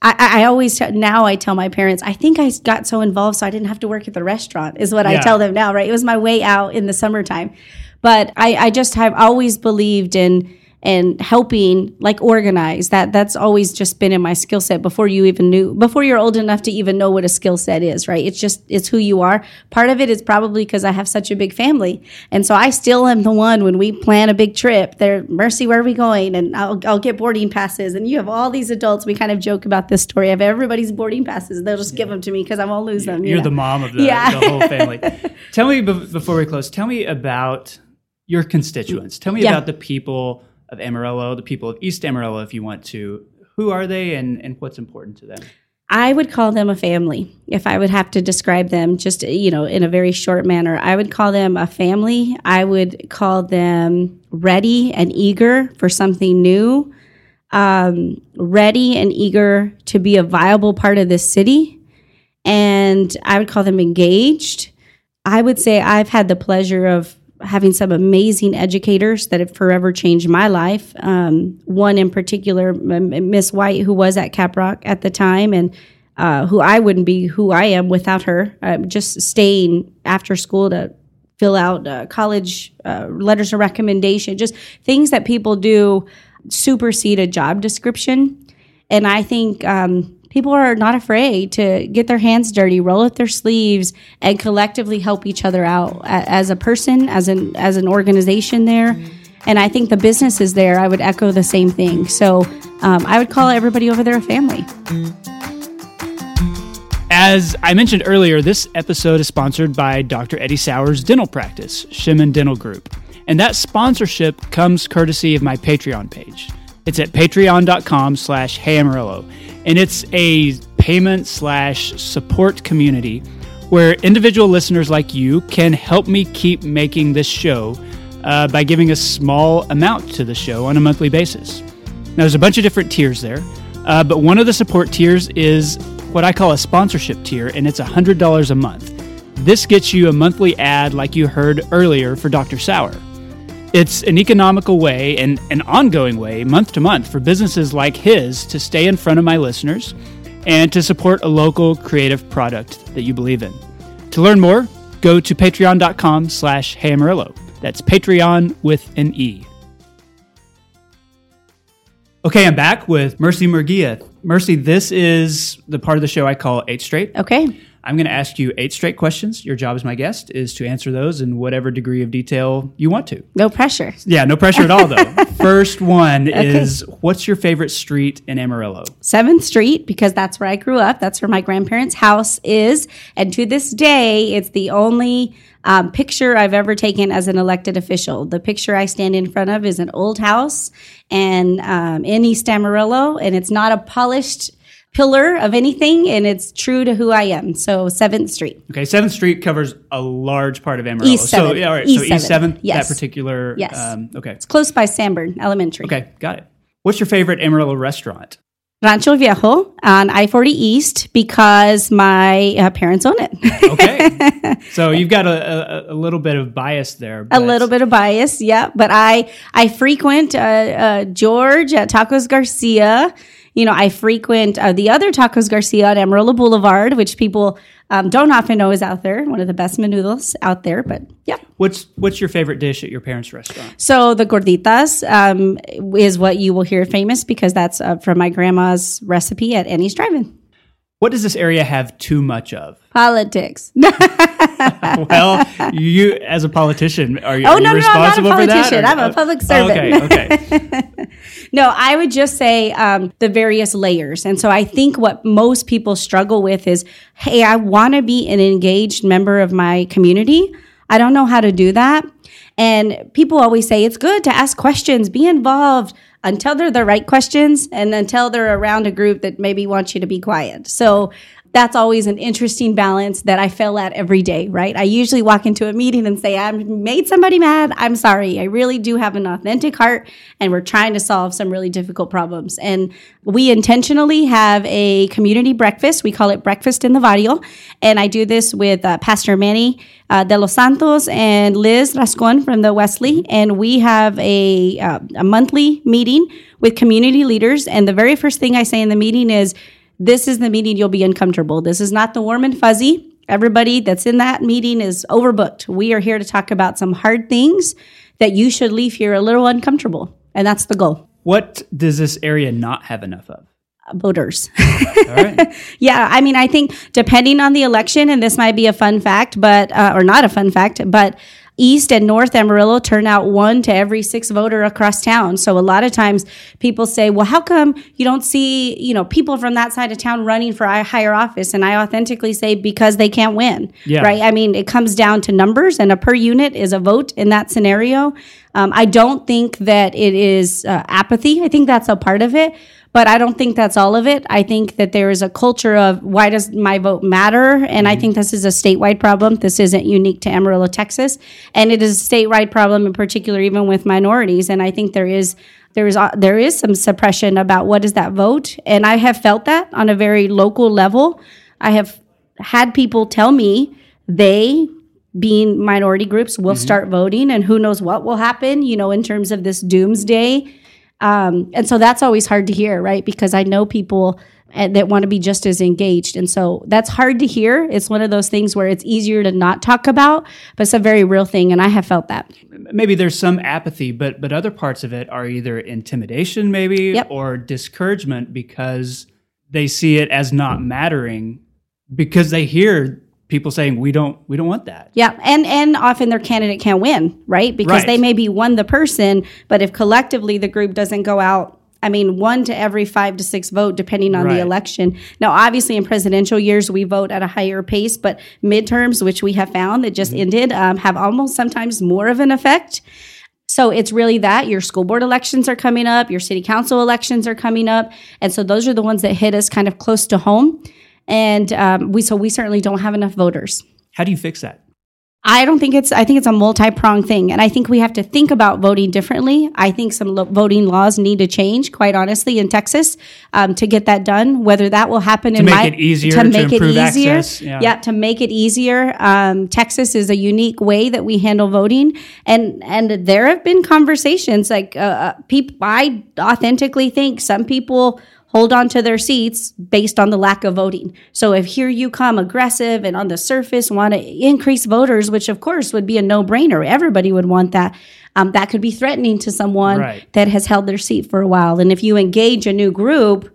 [SPEAKER 2] I, I always, t- now I tell my parents, I think I got so involved so I didn't have to work at the restaurant, is what yeah. I tell them now, right? It was my way out in the summertime. But I, I just have always believed in, and helping like organize. That that's always just been in my skill set before you even knew before you're old enough to even know what a skill set is right? It's just it's who you are. Part of it is probably because i have such a big family. And so i still am the one when we plan a big trip there mercy where are we going? And I'll, I'll get boarding passes. And you have all these adults we kind of joke about this story of everybody's boarding passes. They'll just yeah. give them to me because i won't lose them
[SPEAKER 1] you are the mom of the, yeah. the whole family. Tell me before we close tell me about your constituents. Tell me yeah. about the people of Amarillo, the people of East Amarillo, if you want to. Who are they and, and what's important to them?
[SPEAKER 2] I would call them a family. If I would have to describe them just, you know, in a very short manner, I would call them a family. I would call them ready and eager for something new, um, ready and eager to be a viable part of this city. And I would call them engaged. I would say I've had the pleasure of having some amazing educators that have forever changed my life. Um, one in particular, Miss White, who was at Caprock at the time, and uh, who I wouldn't be who I am without her. Uh, just staying after school to fill out uh, college uh, letters of recommendation, just things that people do supersede a job description. And I think um, people are not afraid to get their hands dirty, roll up their sleeves, and collectively help each other out as a person, as an as an organization there. And I think the business is there. I would echo the same thing. So um, I would call everybody over there a family.
[SPEAKER 1] As I mentioned earlier, this episode is sponsored by Dr. Eddie Sauer's dental practice, Shemen Dental Group. And that sponsorship comes courtesy of my Patreon page. It's at patreon.com slash heyamarillo and it's a payment slash support community where individual listeners like you can help me keep making this show uh, by giving a small amount to the show on a monthly basis. Now, there's a bunch of different tiers there, uh, but one of the support tiers is what I call a sponsorship tier, and it's $100 a month. This gets you a monthly ad like you heard earlier for Dr. Sauer. It's an economical way and an ongoing way, month to month, for businesses like his to stay in front of my listeners and to support a local creative product that you believe in. To learn more, go to patreon.com slash heyamarillo. That's Patreon with an E. Okay, I'm back with Mercy Murguia. Mercy, this is the part of the show I call Eight Straight.
[SPEAKER 2] Okay.
[SPEAKER 1] I'm going to ask you eight straight questions. Your job as my guest is to answer those in whatever degree of detail you want to.
[SPEAKER 2] No pressure.
[SPEAKER 1] Yeah, no pressure at all, though. First one is what's your favorite street in Amarillo?
[SPEAKER 2] 7th Street, because that's where I grew up. That's where my grandparents' house is. And to this day, it's the only um, picture I've ever taken as an elected official. The picture I stand in front of is an old house and um, in East Amarillo, and it's not a polished pillar of anything, and it's true to who I am. So Seventh Street.
[SPEAKER 1] Okay, Seventh Street covers a large part of Amarillo.
[SPEAKER 2] East
[SPEAKER 1] so
[SPEAKER 2] 7th.
[SPEAKER 1] yeah, all right.
[SPEAKER 2] East
[SPEAKER 1] so East
[SPEAKER 2] 7th. Yes.
[SPEAKER 1] that particular.
[SPEAKER 2] Yes.
[SPEAKER 1] Um, okay.
[SPEAKER 2] It's close by Sanborn Elementary.
[SPEAKER 1] Okay, got it. What's your favorite Amarillo restaurant?
[SPEAKER 2] Rancho Viejo on I 40 East because my uh, parents own it.
[SPEAKER 1] Okay, so you've got a, a, a little bit of bias there.
[SPEAKER 2] a little bit of bias, yeah. But I I frequent uh, uh, George at Tacos Garcia. You know, I frequent uh, the other Tacos Garcia on Amarillo Boulevard, which people um, don't often know is out there. One of the best menudos out there. But yeah.
[SPEAKER 1] What's what's your favorite dish at your parents' restaurant?
[SPEAKER 2] So the gorditas um, is what you will hear famous because that's uh, from my grandma's recipe at Annie's Drive-In.
[SPEAKER 1] What does this area have too much of?
[SPEAKER 2] Politics.
[SPEAKER 1] well, you as a politician, are you,
[SPEAKER 2] Oh
[SPEAKER 1] are you
[SPEAKER 2] no, no, I'm not a
[SPEAKER 1] responsible for that?
[SPEAKER 2] politician.
[SPEAKER 1] or-
[SPEAKER 2] I'm a public
[SPEAKER 1] Oh,
[SPEAKER 2] servant.
[SPEAKER 1] okay, okay.
[SPEAKER 2] No, I would just say um, the various layers. And so I think what most people struggle with is hey, I want to be an engaged member of my community. I don't know how to do that. And people always say it's good to ask questions, be involved until they're the right questions and until they're around a group that maybe wants you to be quiet. So that's always an interesting balance that I fail at every day, right? I usually walk into a meeting and say, I made somebody mad. I'm sorry. I really do have an authentic heart and we're trying to solve some really difficult problems. And we intentionally have a community breakfast. We call it Breakfast in the Barrio. And I do this with uh, Pastor Manny uh, de los Santos and Liz Rascon from the Wesley. And we have a, uh, a monthly meeting with community leaders. And the very first thing I say in the meeting is, this is the meeting you'll be uncomfortable. This is not the warm and fuzzy. Everybody that's in that meeting is overbooked. We are here to talk about some hard things that you should leave here a little uncomfortable. And that's the goal.
[SPEAKER 1] What does this area not have enough of?
[SPEAKER 2] Voters.
[SPEAKER 1] All right.
[SPEAKER 2] yeah, I mean, I think depending on the election, and this might be a fun fact, but, uh, or not a fun fact, but East and North Amarillo turn out one to every six voter across town. So a lot of times people say, well, how come you don't see, you know, people from that side of town running for a higher office? And I authentically say, because they can't win.
[SPEAKER 1] Yeah.
[SPEAKER 2] Right. I mean, it comes down to numbers and a per unit is a vote in that scenario. Um, I don't think that it is uh, apathy. I think that's a part of it. But I don't think that's all of it. I think that there is a culture of why does my vote matter? And I think this is a statewide problem. This isn't unique to Amarillo, Texas. And it is a statewide problem in particular, even with minorities. And I think there is there is uh, there is some suppression about what is that vote. And I have felt that on a very local level. I have had people tell me they being minority groups will start voting and who knows what will happen, you know, in terms of this doomsday. Um, and so that's always hard to hear, right? Because I know people uh, that want to be just as engaged. And so that's hard to hear. It's one of those things where it's easier to not talk about, but it's a very real thing. And I have felt that.
[SPEAKER 1] maybe there's some apathy, but but other parts of it are either intimidation, maybe,
[SPEAKER 2] Yep.
[SPEAKER 1] or discouragement because they see it as not mattering because they hear people saying we don't we don't want that.
[SPEAKER 2] Yeah, and and often their candidate can't win, right? Because
[SPEAKER 1] Right.
[SPEAKER 2] they may be one the person, but if collectively the group doesn't go out, I mean, one to every five to six vote, depending on
[SPEAKER 1] Right.
[SPEAKER 2] the election. Now, obviously, in presidential years, we vote at a higher pace, but midterms, which we have found that just ended, um, have almost sometimes more of an effect. So it's really that your school board elections are coming up, your city council elections are coming up, and so those are the ones that hit us kind of close to home. And um, we so we certainly don't have enough voters.
[SPEAKER 1] How do you fix that?
[SPEAKER 2] I don't think it's. I think it's a multi-pronged thing, and I think we have to think about voting differently. I think some lo- voting laws need to change, quite honestly, in Texas um, to get that done. Whether that will happen
[SPEAKER 1] to
[SPEAKER 2] in
[SPEAKER 1] make
[SPEAKER 2] my
[SPEAKER 1] it easier
[SPEAKER 2] to
[SPEAKER 1] to
[SPEAKER 2] make it easier,
[SPEAKER 1] access, yeah.
[SPEAKER 2] to make it easier. Um, Texas is a unique way that we handle voting, and and there have been conversations like uh, uh, people. I authentically think some people hold on to their seats based on the lack of voting. So if here you come aggressive and on the surface want to increase voters, which of course would be a no brainer, everybody would want that. Um, that could be threatening to someone
[SPEAKER 1] Right.
[SPEAKER 2] that has held their seat for a while. And if you engage a new group,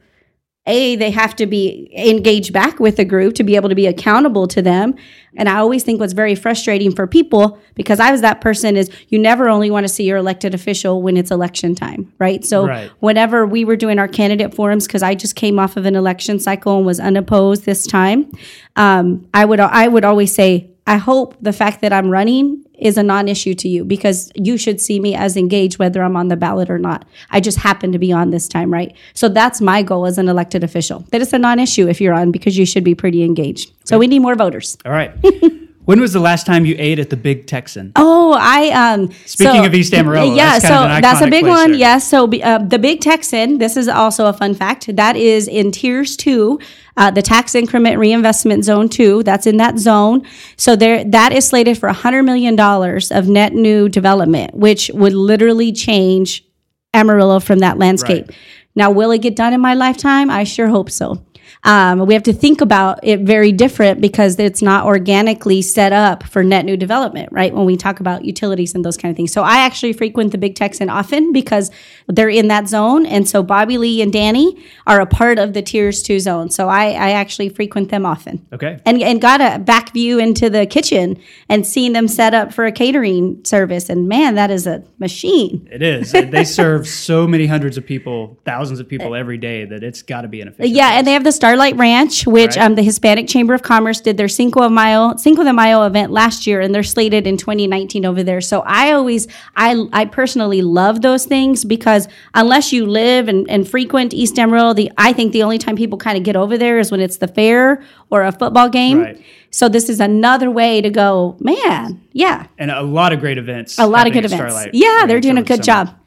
[SPEAKER 2] a they have to be engaged back with the group to be able to be accountable to them and i always think what's very frustrating for people because i was that person is you never only want to see your elected official when it's election time right so
[SPEAKER 1] Right.
[SPEAKER 2] whenever we were doing our candidate forums because i just came off of an election cycle and was unopposed this time um, i would i would always say i hope the fact that i'm running is a non-issue to you because you should see me as engaged whether i'm on the ballot or not. I just happen to be on this time right? So that's my goal as an elected official. That it's a non-issue if you're on because you should be pretty engaged. So we need more voters.
[SPEAKER 1] All right. when was the last time you ate at the Big Texan?
[SPEAKER 2] Oh, I um.
[SPEAKER 1] Speaking of East Amarillo,
[SPEAKER 2] yeah.
[SPEAKER 1] that's
[SPEAKER 2] so that's a big one. Yes. So uh, the Big Texan. This is also a fun fact. That is in TIRZ Two, uh, the tax increment reinvestment zone two. That's in that zone. So there, that is slated for hundred million dollars of net new development, which would literally change Amarillo from that landscape.
[SPEAKER 1] Right.
[SPEAKER 2] Now, will it get done in my lifetime? I sure hope so. Um, we have to think about it very different because it's not organically set up for net new development, right? When we talk about utilities and those kind of things. So I actually frequent the Big Texan often because they're in that zone. And so Bobby Lee and Danny are a part of the TIRZ 2 zone. So I, I actually frequent them often
[SPEAKER 1] Okay.
[SPEAKER 2] and, and got a back view into the kitchen and seeing them set up for a catering service. And man, that is a machine.
[SPEAKER 1] It is. they serve so many hundreds of people, thousands of people every day that it's got to be an efficient.
[SPEAKER 2] Yeah, and they have the Starlight Ranch, which
[SPEAKER 1] Right.
[SPEAKER 2] um, the Hispanic Chamber of Commerce did their Cinco de Mayo Cinco de Mayo event last year, and they're slated in 2019 over there. So I always, I, I personally love those things because unless you live and, and frequent East Emerald, the I think the only time people kind of get over there is when it's the fair or a football game.
[SPEAKER 1] Right.
[SPEAKER 2] So this is another way to go, man. Yeah,
[SPEAKER 1] and a lot of great events.
[SPEAKER 2] a lot of good events.
[SPEAKER 1] Starlight
[SPEAKER 2] Yeah, they're doing a good
[SPEAKER 1] summer.
[SPEAKER 2] job.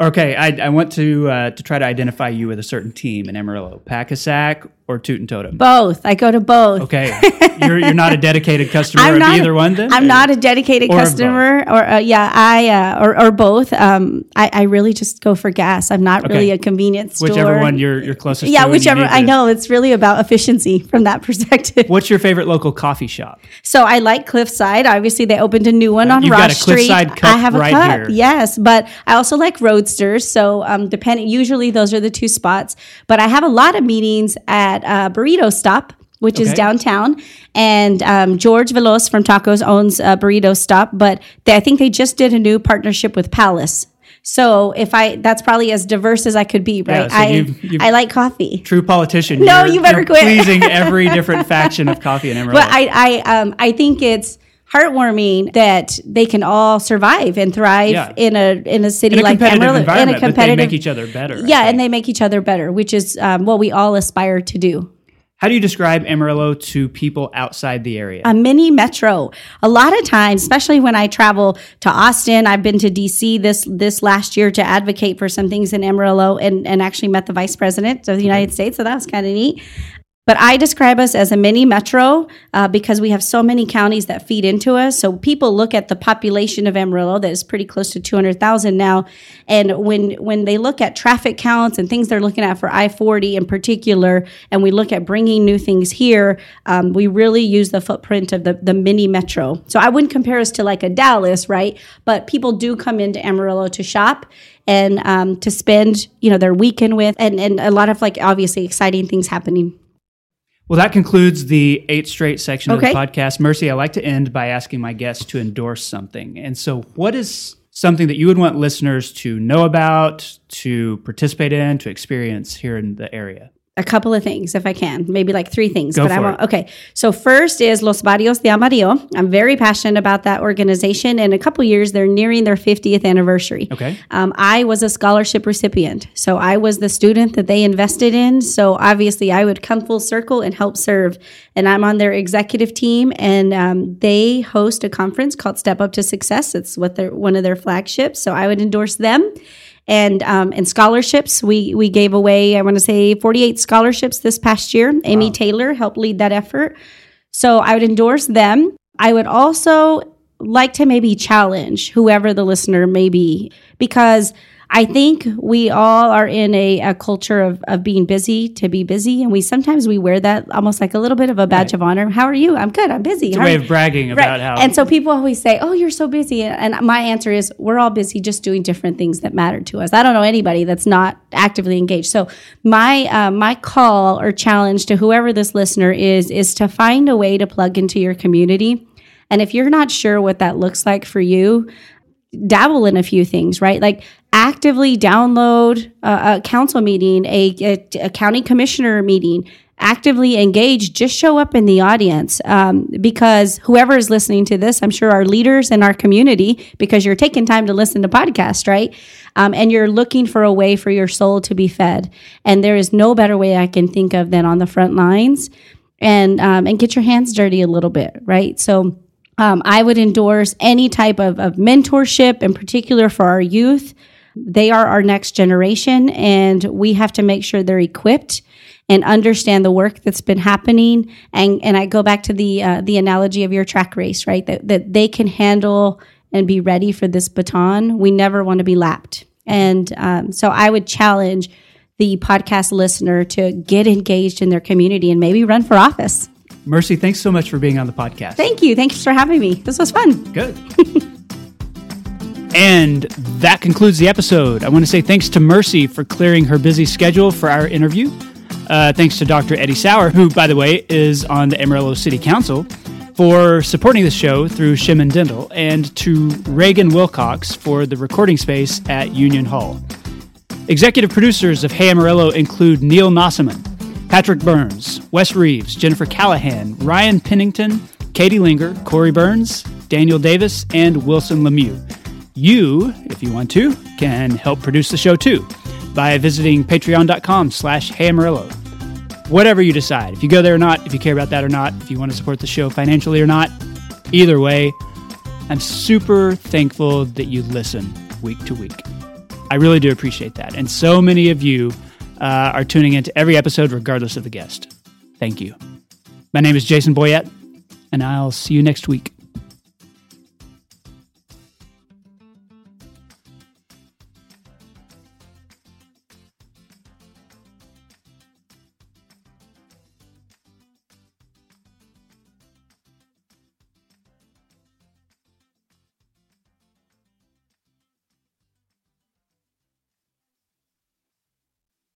[SPEAKER 1] Okay, I, I want to uh, to try to identify you with a certain team in Amarillo, Pak-A-Sak or Toot'n Totum.
[SPEAKER 2] Both. I go to both.
[SPEAKER 1] Okay, you're, you're not a dedicated customer
[SPEAKER 2] I'm
[SPEAKER 1] of
[SPEAKER 2] not,
[SPEAKER 1] either one. Then
[SPEAKER 2] I'm not a dedicated
[SPEAKER 1] Or
[SPEAKER 2] customer, or uh, yeah, I uh, or, or both. Um, I, I really just go for gas. I'm not really a convenience store.
[SPEAKER 1] whichever one you're you're closest.
[SPEAKER 2] yeah, whichever. I know it's really about efficiency from that perspective.
[SPEAKER 1] What's your favorite local coffee shop?
[SPEAKER 2] So I like Cliffside. Obviously, they opened a new one on
[SPEAKER 1] You've a
[SPEAKER 2] Street. I have a
[SPEAKER 1] right
[SPEAKER 2] cup,
[SPEAKER 1] here.
[SPEAKER 2] yes, but I also like Roasters. So um, depending, usually those are the two spots. But I have a lot of meetings at uh, Burrito Stop. Which is downtown, and um, George Velos from Tacos owns a Burrito Stop. But they, I think they just did a new partnership with Palace. So if I, that's probably as diverse as I could be,
[SPEAKER 1] Yeah,
[SPEAKER 2] right?
[SPEAKER 1] so
[SPEAKER 2] I
[SPEAKER 1] you've- you've-
[SPEAKER 2] I like coffee.
[SPEAKER 1] True politician.
[SPEAKER 2] No,
[SPEAKER 1] you're-
[SPEAKER 2] you better quit.
[SPEAKER 1] Pleasing every different faction of coffee in Amarillo.
[SPEAKER 2] But I, I, um, I think it's heartwarming that they can all survive and thrive
[SPEAKER 1] Yeah.
[SPEAKER 2] in a in a city
[SPEAKER 1] in a
[SPEAKER 2] like
[SPEAKER 1] competitive
[SPEAKER 2] Amarillo. in a
[SPEAKER 1] but they make each other better.
[SPEAKER 2] Yeah, and they make each other better, which is um, what we all aspire to do.
[SPEAKER 1] How do you describe Amarillo to people outside the area?
[SPEAKER 2] a mini metro. A lot of times, especially when I travel to Austin, I've been to DC this this last year to advocate for some things in Amarillo and, and actually met the vice president of the United States. So that was kind of neat. But I describe us as a mini metro uh, because we have so many counties that feed into us. So people look at the population of Amarillo that is pretty close to 200,000 now. And when, when they look at traffic counts and things they're looking at for I 40 in particular, and we look at bringing new things here, um, we really use the footprint of the, the mini metro. So I wouldn't compare us to like a Dallas, right? But people do come into Amarillo to shop and um, to spend, you know, their weekend with, and, and a lot of like obviously exciting things happening.
[SPEAKER 1] Well, that concludes the eight straight section
[SPEAKER 2] Okay.
[SPEAKER 1] of the podcast. Mercy, I like to end by asking my guests to endorse something. And so, what is something that you would want listeners to know about, to participate in, to experience here in the area?
[SPEAKER 2] A couple of things if I can, maybe like three things.
[SPEAKER 1] Go
[SPEAKER 2] but I'm
[SPEAKER 1] it.
[SPEAKER 2] okay. So first is Los Barrios de Amarillo. I'm very passionate about that organization. In a couple years, they're nearing their 50th anniversary.
[SPEAKER 1] Okay.
[SPEAKER 2] Um, I was a scholarship recipient, so I was the student that they invested in. So obviously, I would come full circle and help serve. And I'm on their executive team, and um, they host a conference called Step Up to Success. It's what they're one of their flagships. So I would endorse them and um, and scholarships. We we gave away I want to say 48 scholarships this past year. Amy Taylor helped lead that effort. So I would endorse them. I would also like to maybe challenge whoever the listener may be because I think we all are in a, a culture of, of being busy to be busy. And we sometimes we wear that almost like a little bit of a badge
[SPEAKER 1] Right.
[SPEAKER 2] of honor. How are you? I'm good. I'm busy.
[SPEAKER 1] It's a way of bragging about
[SPEAKER 2] Right.
[SPEAKER 1] how.
[SPEAKER 2] And so people always say, "Oh, you're so busy," and my answer is, "We're all busy, just doing different things that matter to us." I don't know anybody that's not actively engaged. So my uh, my call or challenge to whoever this listener is is to find a way to plug into your community. And if you're not sure what that looks like for you, dabble in a few things, right? Like actively download a, a council meeting, a, a, a county commissioner meeting, actively engage, just show up in the audience. Um, because whoever is listening to this, I'm sure are leaders in our community because you're taking time to listen to podcasts, right? Um, and you're looking for a way for your soul to be fed. And there is no better way I can think of than on the front lines and um, and get your hands dirty a little bit, right? So um, I would endorse any type of, of mentorship, in particular for our youth. They are our next generation, and we have to make sure they're equipped and understand the work that's been happening. And and I go back to the uh, the analogy of your track race, right? That that they can handle and be ready for this baton. We never want to be lapped, and um, so I would challenge the podcast listener to get engaged in their community and maybe run for office.
[SPEAKER 1] Mercy, thanks so much for being on the podcast.
[SPEAKER 2] Thank you. Thanks for having me. This was fun.
[SPEAKER 1] Good. and that concludes the episode. I want to say thanks to Mercy for clearing her busy schedule for our interview. Uh, thanks to Dr. Eddie Sauer, who, by the way, is on the Amarillo City Council, for supporting the show through Shemen Dental, and to Reagan Wilcox for the recording space at Union Hall. Executive producers of Hey Amarillo include Neil Nossaman, Patrick Burns, Wes Reeves, Jennifer Callahan, Ryan Pennington, Katie Linger, Corey Burns, Daniel Davis, and Wilson Lemieux. You, if you want to, can help produce the show too by visiting patreon.com slash heyamarillo. Whatever you decide, if you go there or not, if you care about that or not, if you want to support the show financially or not, either way, I'm super thankful that you listen week to week. I really do appreciate that. And so many of you uh, are tuning into every episode, regardless of the guest. Thank you. My name is Jason Boyett, and I'll see you next week.